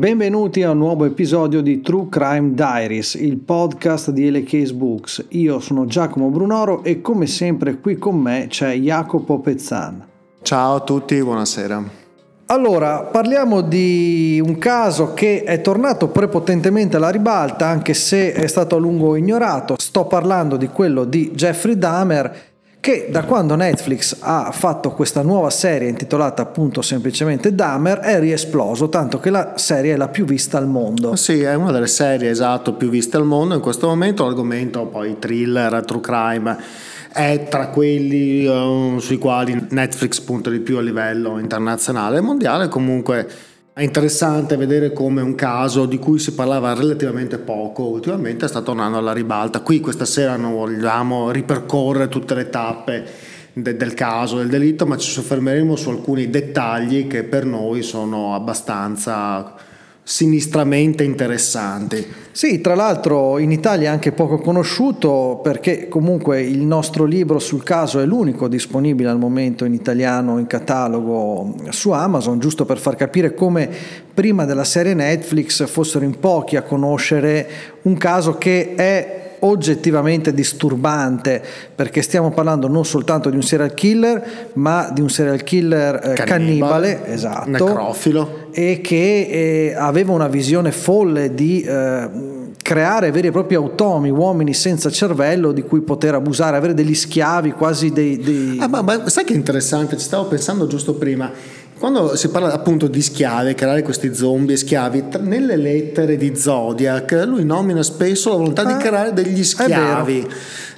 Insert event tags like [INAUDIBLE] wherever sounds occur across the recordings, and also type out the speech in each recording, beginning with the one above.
Benvenuti a un nuovo episodio di True Crime Diaries, il podcast di LK's Books. Io sono Giacomo Brunoro e come sempre qui con me c'è Jacopo Pezzan. Ciao a tutti, buonasera. Allora, parliamo di un caso che è tornato prepotentemente alla ribalta, anche se è stato a lungo ignorato. Sto parlando di quello di Jeffrey Dahmer che da quando Netflix ha fatto questa nuova serie intitolata appunto semplicemente Dahmer è riesploso, tanto che la serie è la più vista al mondo. Sì, è una delle serie esatto più viste al mondo in questo momento, l'argomento poi thriller, true crime è tra quelli uh, sui quali Netflix punta di più a livello internazionale e mondiale, comunque è interessante vedere come un caso di cui si parlava relativamente poco ultimamente sta tornando alla ribalta. Qui questa sera non vogliamo ripercorrere tutte le tappe de- del caso, del delitto, ma ci soffermeremo su alcuni dettagli che per noi sono abbastanza sinistramente interessanti. Sì, tra l'altro in Italia è anche poco conosciuto perché comunque il nostro libro sul caso è l'unico disponibile al momento in italiano in catalogo su Amazon, giusto per far capire come prima della serie Netflix fossero in pochi a conoscere un caso che è oggettivamente disturbante perché stiamo parlando non soltanto di un serial killer ma di un serial killer eh, cannibale, cannibale esatto, necrofilo e che eh, aveva una visione folle di eh, creare veri e propri automi, uomini senza cervello di cui poter abusare, avere degli schiavi quasi dei... dei... Ah, ma, ma sai che interessante, ci stavo pensando giusto prima. Quando si parla appunto di schiavi, creare questi zombie schiavi, nelle lettere di Zodiac lui nomina spesso la volontà ah, di creare degli schiavi.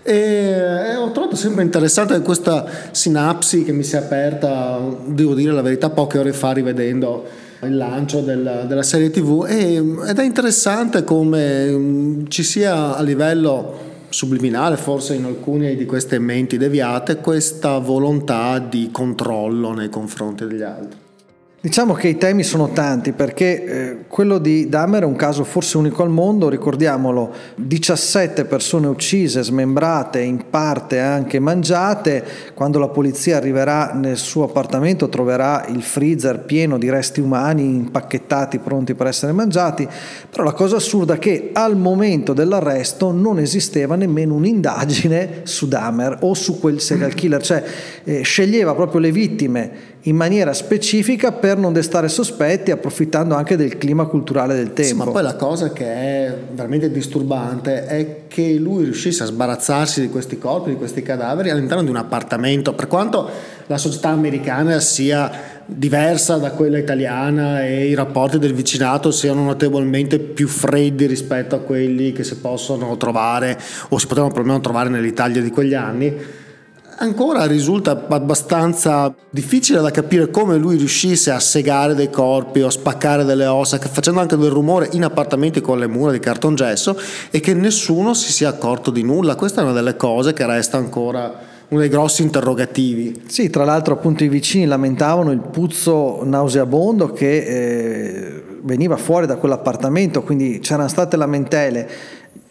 E eh, ho trovato sempre interessante questa sinapsi che mi si è aperta, devo dire la verità, poche ore fa rivedendo il lancio del, della serie tv e, ed è interessante come mm, ci sia a livello subliminale forse in alcune di queste menti deviate questa volontà di controllo nei confronti degli altri. Diciamo che i temi sono tanti perché eh, quello di Dahmer è un caso forse unico al mondo, ricordiamolo, 17 persone uccise, smembrate, in parte anche mangiate, quando la polizia arriverà nel suo appartamento troverà il freezer pieno di resti umani impacchettati pronti per essere mangiati, però la cosa assurda è che al momento dell'arresto non esisteva nemmeno un'indagine su Dahmer o su quel serial killer, cioè eh, sceglieva proprio le vittime in maniera specifica per non destare sospetti, approfittando anche del clima culturale del tempo. Sì, ma poi la cosa che è veramente disturbante è che lui riuscisse a sbarazzarsi di questi corpi, di questi cadaveri all'interno di un appartamento, per quanto la società americana sia diversa da quella italiana e i rapporti del vicinato siano notevolmente più freddi rispetto a quelli che si possono trovare o si potevano perlomeno trovare nell'Italia di quegli anni ancora risulta abbastanza difficile da capire come lui riuscisse a segare dei corpi o a spaccare delle ossa, facendo anche del rumore in appartamenti con le mura di cartongesso e che nessuno si sia accorto di nulla. Questa è una delle cose che resta ancora uno dei grossi interrogativi. Sì, tra l'altro appunto i vicini lamentavano il puzzo nauseabondo che eh, veniva fuori da quell'appartamento, quindi c'erano state lamentele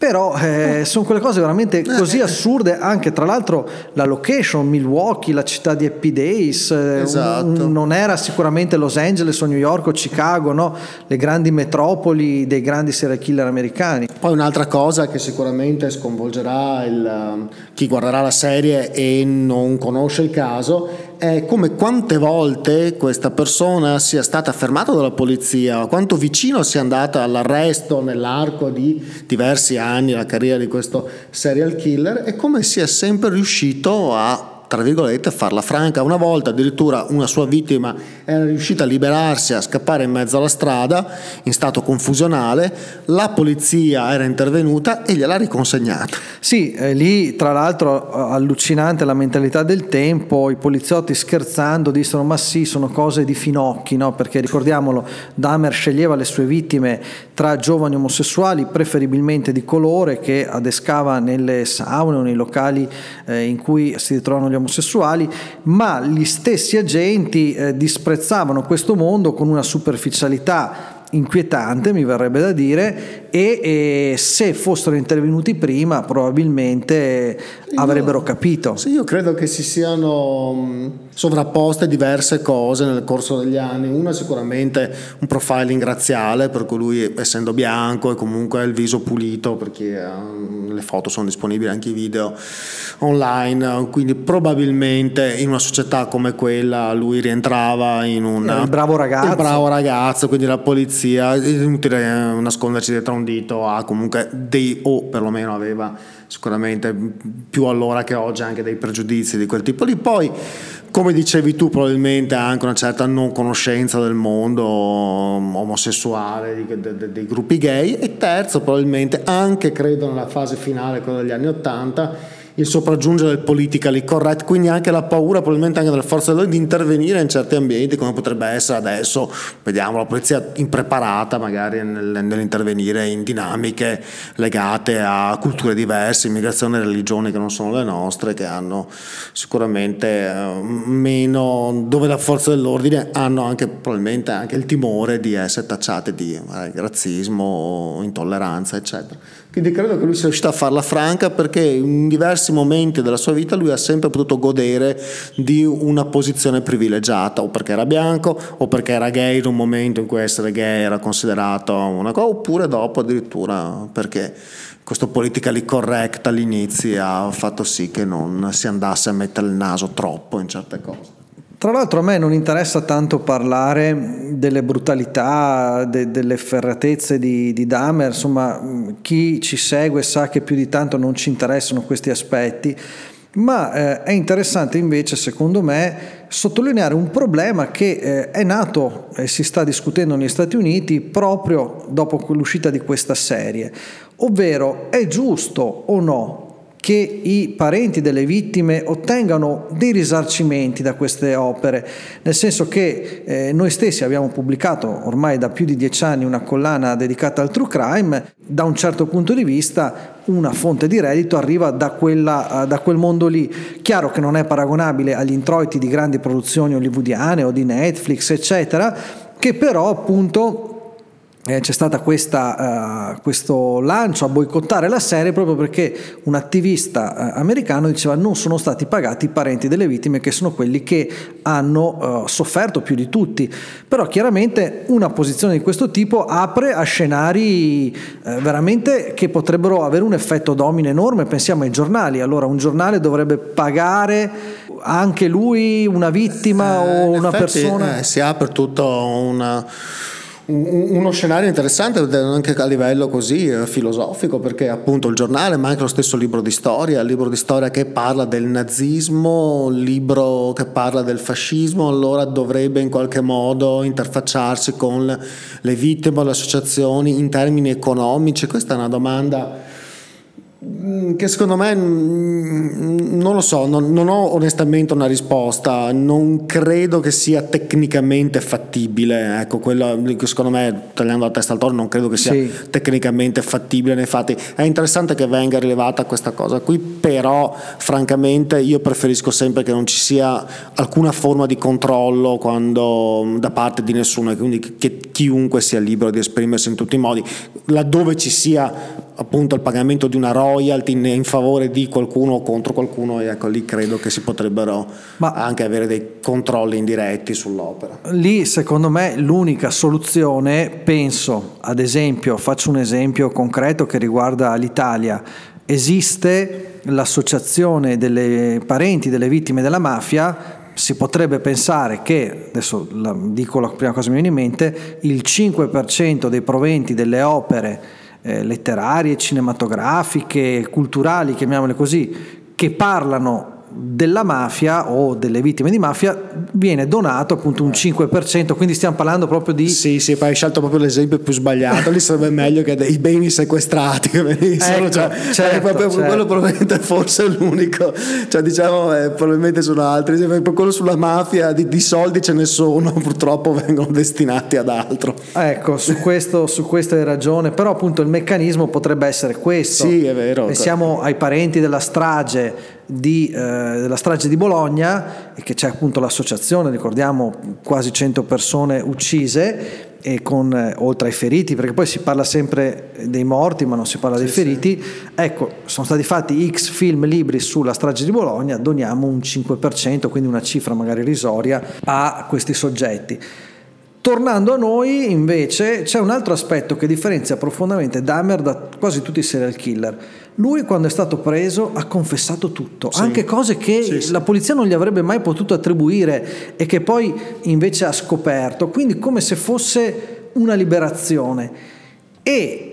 però eh, [LAUGHS] sono quelle cose veramente così eh. assurde, anche tra l'altro la location, Milwaukee, la città di Happy Days, eh, esatto. un, un, non era sicuramente Los Angeles o New York o Chicago, no? le grandi metropoli dei grandi serial killer americani. Poi un'altra cosa che sicuramente sconvolgerà il, chi guarderà la serie e non conosce il caso è come quante volte questa persona sia stata fermata dalla polizia, quanto vicino sia andata all'arresto nell'arco di diversi anni la carriera di questo serial killer e come sia sempre riuscito a tra virgolette, farla franca. Una volta addirittura una sua vittima era riuscita a liberarsi, a scappare in mezzo alla strada in stato confusionale, la polizia era intervenuta e gliel'ha riconsegnata. Sì, eh, lì tra l'altro allucinante la mentalità del tempo, i poliziotti scherzando dissero ma sì, sono cose di finocchi, no? perché ricordiamolo, Dahmer sceglieva le sue vittime tra giovani omosessuali, preferibilmente di colore, che adescava nelle saune o nei locali eh, in cui si ritrovano gli omosessuali, ma gli stessi agenti eh, disprezzavano questo mondo con una superficialità inquietante, mi verrebbe da dire, e, e se fossero intervenuti prima probabilmente io, avrebbero capito. Sì, io credo che si siano sovrapposte diverse cose nel corso degli anni. Una sicuramente un profiling razziale, per cui lui essendo bianco e comunque il viso pulito, perché um, le foto sono disponibili anche i video online, quindi probabilmente in una società come quella lui rientrava in un bravo ragazzo. Bravo ragazzo, quindi la polizia, è inutile nasconderci dietro un dito, ha comunque dei, o perlomeno aveva sicuramente più allora che oggi anche dei pregiudizi di quel tipo lì. Poi come dicevi tu, probabilmente ha anche una certa non conoscenza del mondo omosessuale, dei, dei gruppi gay. E terzo, probabilmente anche credo nella fase finale, quella degli anni Ottanta, il sopraggiungere del politically correct, quindi anche la paura probabilmente anche delle forze dell'ordine di intervenire in certi ambienti come potrebbe essere adesso, vediamo la polizia impreparata magari nell'intervenire in dinamiche legate a culture diverse, immigrazione e religioni che non sono le nostre, che hanno sicuramente eh, meno, dove le forze dell'ordine hanno anche probabilmente anche il timore di essere tacciate di razzismo, intolleranza, eccetera. Quindi credo che lui sia riuscito a farla franca perché in diversi momenti della sua vita lui ha sempre potuto godere di una posizione privilegiata, o perché era bianco, o perché era gay in un momento in cui essere gay era considerato una cosa, oppure dopo addirittura perché questo politically correct all'inizio ha fatto sì che non si andasse a mettere il naso troppo in certe cose. Tra l'altro a me non interessa tanto parlare delle brutalità, de, delle ferratezze di, di Dahmer, insomma chi ci segue sa che più di tanto non ci interessano questi aspetti, ma eh, è interessante invece secondo me sottolineare un problema che eh, è nato e si sta discutendo negli Stati Uniti proprio dopo l'uscita di questa serie, ovvero è giusto o no che i parenti delle vittime ottengano dei risarcimenti da queste opere, nel senso che eh, noi stessi abbiamo pubblicato ormai da più di dieci anni una collana dedicata al true crime, da un certo punto di vista una fonte di reddito arriva da, quella, da quel mondo lì. Chiaro che non è paragonabile agli introiti di grandi produzioni hollywoodiane o di Netflix, eccetera, che però appunto eh, c'è stato uh, questo lancio a boicottare la serie proprio perché un attivista uh, americano diceva non sono stati pagati i parenti delle vittime che sono quelli che hanno uh, sofferto più di tutti. Però chiaramente una posizione di questo tipo apre a scenari veramente che potrebbero avere un effetto domino enorme. Pensiamo ai giornali, allora un giornale dovrebbe pagare anche lui una vittima eh, o una effetti, persona. Eh, si apre tutto una uno scenario interessante anche a livello così eh, filosofico perché appunto il giornale ma anche lo stesso libro di storia, il libro di storia che parla del nazismo, il libro che parla del fascismo, allora dovrebbe in qualche modo interfacciarsi con le vittime, le associazioni in termini economici. Questa è una domanda che secondo me mm, non lo so, non, non, ho onestamente una risposta, non credo che sia tecnicamente fattibile, ecco, quello secondo me, tagliando la testa al toro, non credo che sia sì. tecnicamente fattibile nei fatti. È interessante che venga rilevata questa cosa qui, però francamente io preferisco sempre che non ci sia alcuna forma di controllo quando, da parte di nessuno, quindi che chiunque sia libero di esprimersi in tutti i modi, laddove ci sia appunto il pagamento di una royalty in favore di qualcuno o contro qualcuno e ecco lì credo che si potrebbero Ma anche avere dei controlli indiretti sull'opera. Lì secondo me l'unica soluzione, penso ad esempio, faccio un esempio concreto che riguarda l'Italia, esiste l'associazione delle parenti delle vittime della mafia si potrebbe pensare che, adesso dico la prima cosa che mi viene in mente, il 5% dei proventi delle opere eh, letterarie, cinematografiche, culturali, chiamiamole così, che parlano della mafia o delle vittime di mafia viene donato appunto un 5%, quindi stiamo parlando proprio di... Sì, sì, poi hai scelto proprio l'esempio più sbagliato, lì sarebbe meglio che dei beni sequestrati che venissero, ecco, cioè, certo, proprio, certo. quello probabilmente forse è l'unico, cioè diciamo eh, probabilmente sono altri, quello sulla mafia di, di, soldi ce ne sono, [LAUGHS] purtroppo vengono destinati ad altro. Ecco, su questo, su questo hai ragione, però appunto il meccanismo potrebbe essere questo. Sì, è vero. Pensiamo ai parenti della strage di, eh, della strage di Bologna che c'è appunto l'associazione, ricordiamo quasi 100 persone uccise e con, eh, oltre ai feriti, perché poi si parla sempre dei morti ma non si parla dei sì, feriti, sì. ecco, sono stati fatti X film libri sulla strage di Bologna, doniamo un 5%, quindi una cifra magari risoria a questi soggetti. Tornando a noi, invece, c'è un altro aspetto che differenzia profondamente Dahmer da quasi tutti i serial killer. Lui, quando è stato preso, ha confessato tutto, sì. anche cose che sì, la polizia non gli avrebbe mai potuto attribuire e che poi invece ha scoperto. Quindi, come se fosse una liberazione. E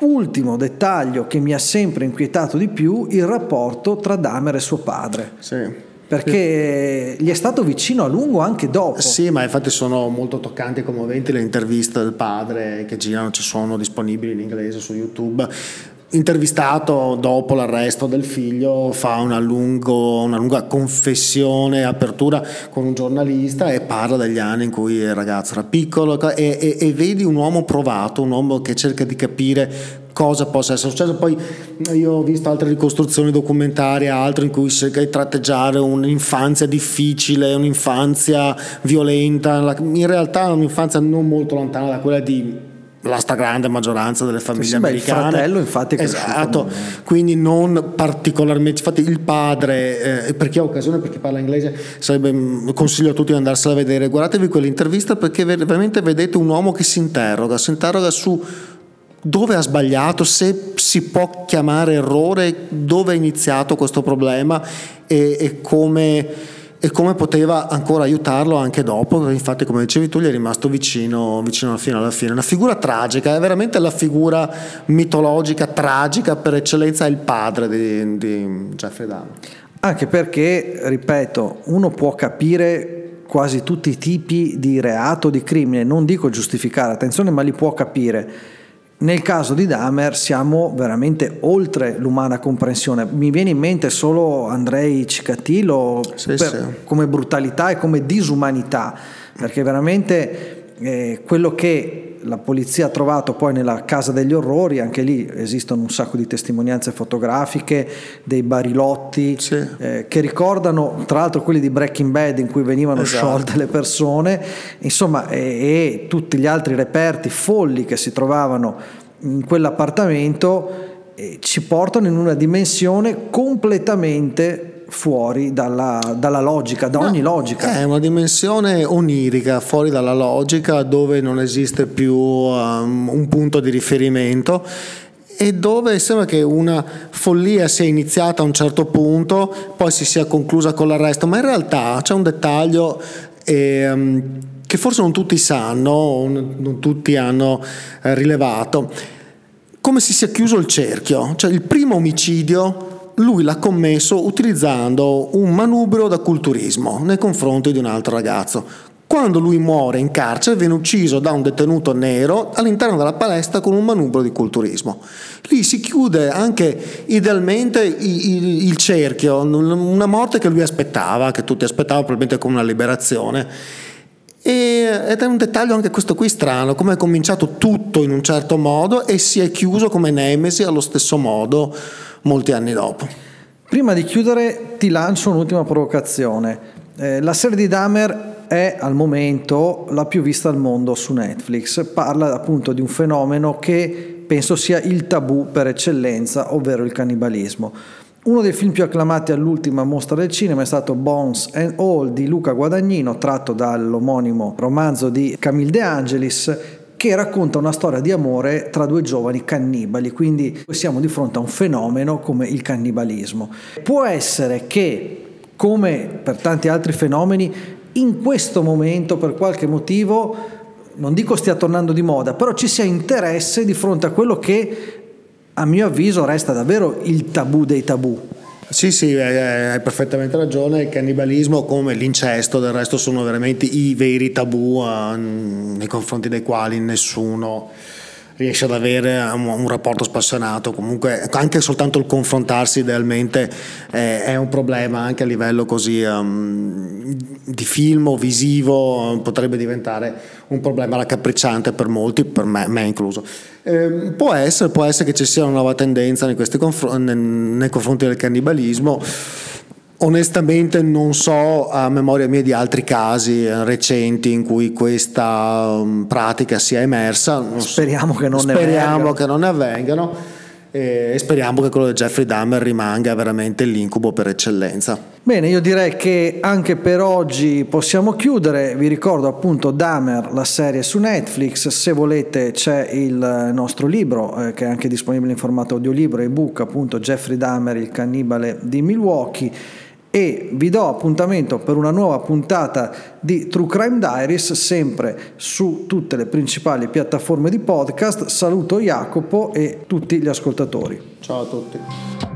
ultimo dettaglio che mi ha sempre inquietato di più, il rapporto tra Dahmer e suo padre. Sì perché gli è stato vicino a lungo anche dopo. Sì, ma infatti sono molto toccanti e commoventi le interviste del padre che girano, ci sono disponibili in inglese su YouTube. Intervistato dopo l'arresto del figlio, fa una, lungo, una lunga confessione, apertura con un giornalista e parla degli anni in cui il ragazzo era piccolo e, e, e vedi un uomo provato, un uomo che cerca di capire cosa possa essere successo. Poi io ho visto altre ricostruzioni documentarie, altre in cui cerca di tratteggiare un'infanzia difficile, un'infanzia violenta, in realtà un'infanzia non molto lontana da quella di la stragrande maggioranza delle famiglie sì, americane. Beh, il fratello infatti è esatto, quindi non particolarmente, infatti il padre, eh, per chi ha occasione, per chi parla inglese, sarebbe, mm, consiglio a tutti di andarsela a vedere, guardatevi quell'intervista perché veramente vedete un uomo che si interroga, si interroga su dove ha sbagliato, se si può chiamare errore, dove è iniziato questo problema e, e, come, e, come, poteva ancora aiutarlo anche dopo. Infatti, come dicevi tu, gli è rimasto vicino, vicino fino alla fine. Una figura tragica, è veramente la figura mitologica, tragica per eccellenza, il padre di, di Jeffrey Dahmer. Anche perché, ripeto, uno può capire quasi tutti i tipi di reato, di crimine, non dico giustificare, attenzione, ma li può capire nel caso di Dahmer siamo veramente oltre l'umana comprensione. Mi viene in mente solo Andrei Cicatillo sì, sì. come brutalità e come disumanità, perché veramente eh, quello che la polizia ha trovato poi nella casa degli orrori, anche lì esistono un sacco di testimonianze fotografiche, dei barilotti sì. eh, che ricordano tra l'altro quelli di Breaking Bad in cui venivano esatto. sciolte le persone, insomma, e, e tutti gli altri reperti folli che si trovavano in quell'appartamento eh, ci portano in una dimensione completamente fuori dalla, dalla logica, da no, ogni logica. È una dimensione onirica, fuori dalla logica, dove non esiste più um, un punto di riferimento e dove sembra che una follia sia iniziata a un certo punto, poi si sia conclusa con l'arresto, ma in realtà c'è un dettaglio eh, che forse non tutti sanno, non tutti hanno eh, rilevato, come si sia chiuso il cerchio, cioè il primo omicidio lui l'ha commesso utilizzando un manubrio da culturismo nei confronti di un altro ragazzo. Quando lui muore in carcere viene ucciso da un detenuto nero all'interno della palestra con un manubrio di culturismo. Lì si chiude anche idealmente il, cerchio, una morte che lui aspettava, che tutti aspettavano probabilmente come una liberazione. E, ed è un dettaglio anche questo qui strano, come è cominciato tutto in un certo modo e si è chiuso come Nemesi allo stesso modo molti anni dopo. Prima di chiudere ti lancio un'ultima provocazione. Eh, la serie di Dahmer è al momento la più vista al mondo su Netflix. Parla appunto di un fenomeno che penso sia il tabù per eccellenza, ovvero il cannibalismo. Uno dei film più acclamati all'ultima mostra del cinema è stato Bones and All di Luca Guadagnino, tratto dall'omonimo romanzo di Camille De Angelis, che racconta una storia di amore tra due giovani cannibali, quindi siamo di fronte a un fenomeno come il cannibalismo. Può essere che, come per tanti altri fenomeni, in questo momento per qualche motivo, non dico stia tornando di moda, però ci sia interesse di fronte a quello che a mio avviso resta davvero il tabù dei tabù. Sì, sì, hai perfettamente ragione. Il cannibalismo, come l'incesto, del resto, sono veramente i veri tabù uh, nei confronti dei quali nessuno riesce ad avere un, rapporto spassionato. Comunque, anche soltanto il confrontarsi idealmente è, è un problema, anche a livello così um, di film o visivo, potrebbe diventare un problema raccapricciante per molti, per me, me incluso. Eh, può, essere, può essere che ci sia una nuova tendenza nei, confr- nei, nei confronti del cannibalismo Onestamente non so a memoria mia di altri casi recenti in cui questa um, pratica sia emersa. Speriamo che non Speriamo ne avvengano. che non ne avvengano e speriamo che quello di Jeffrey Dahmer rimanga veramente l'incubo per eccellenza. Bene, io direi che anche per oggi possiamo chiudere. Vi ricordo appunto Dahmer, la serie su Netflix. Se volete c'è il nostro libro eh, che è anche disponibile in formato audiolibro e ebook, appunto Jeffrey Dahmer, il cannibale di Milwaukee e vi do appuntamento per una nuova puntata di True Crime Diaries sempre su tutte le principali piattaforme di podcast. Saluto Jacopo e tutti gli ascoltatori. Ciao a tutti.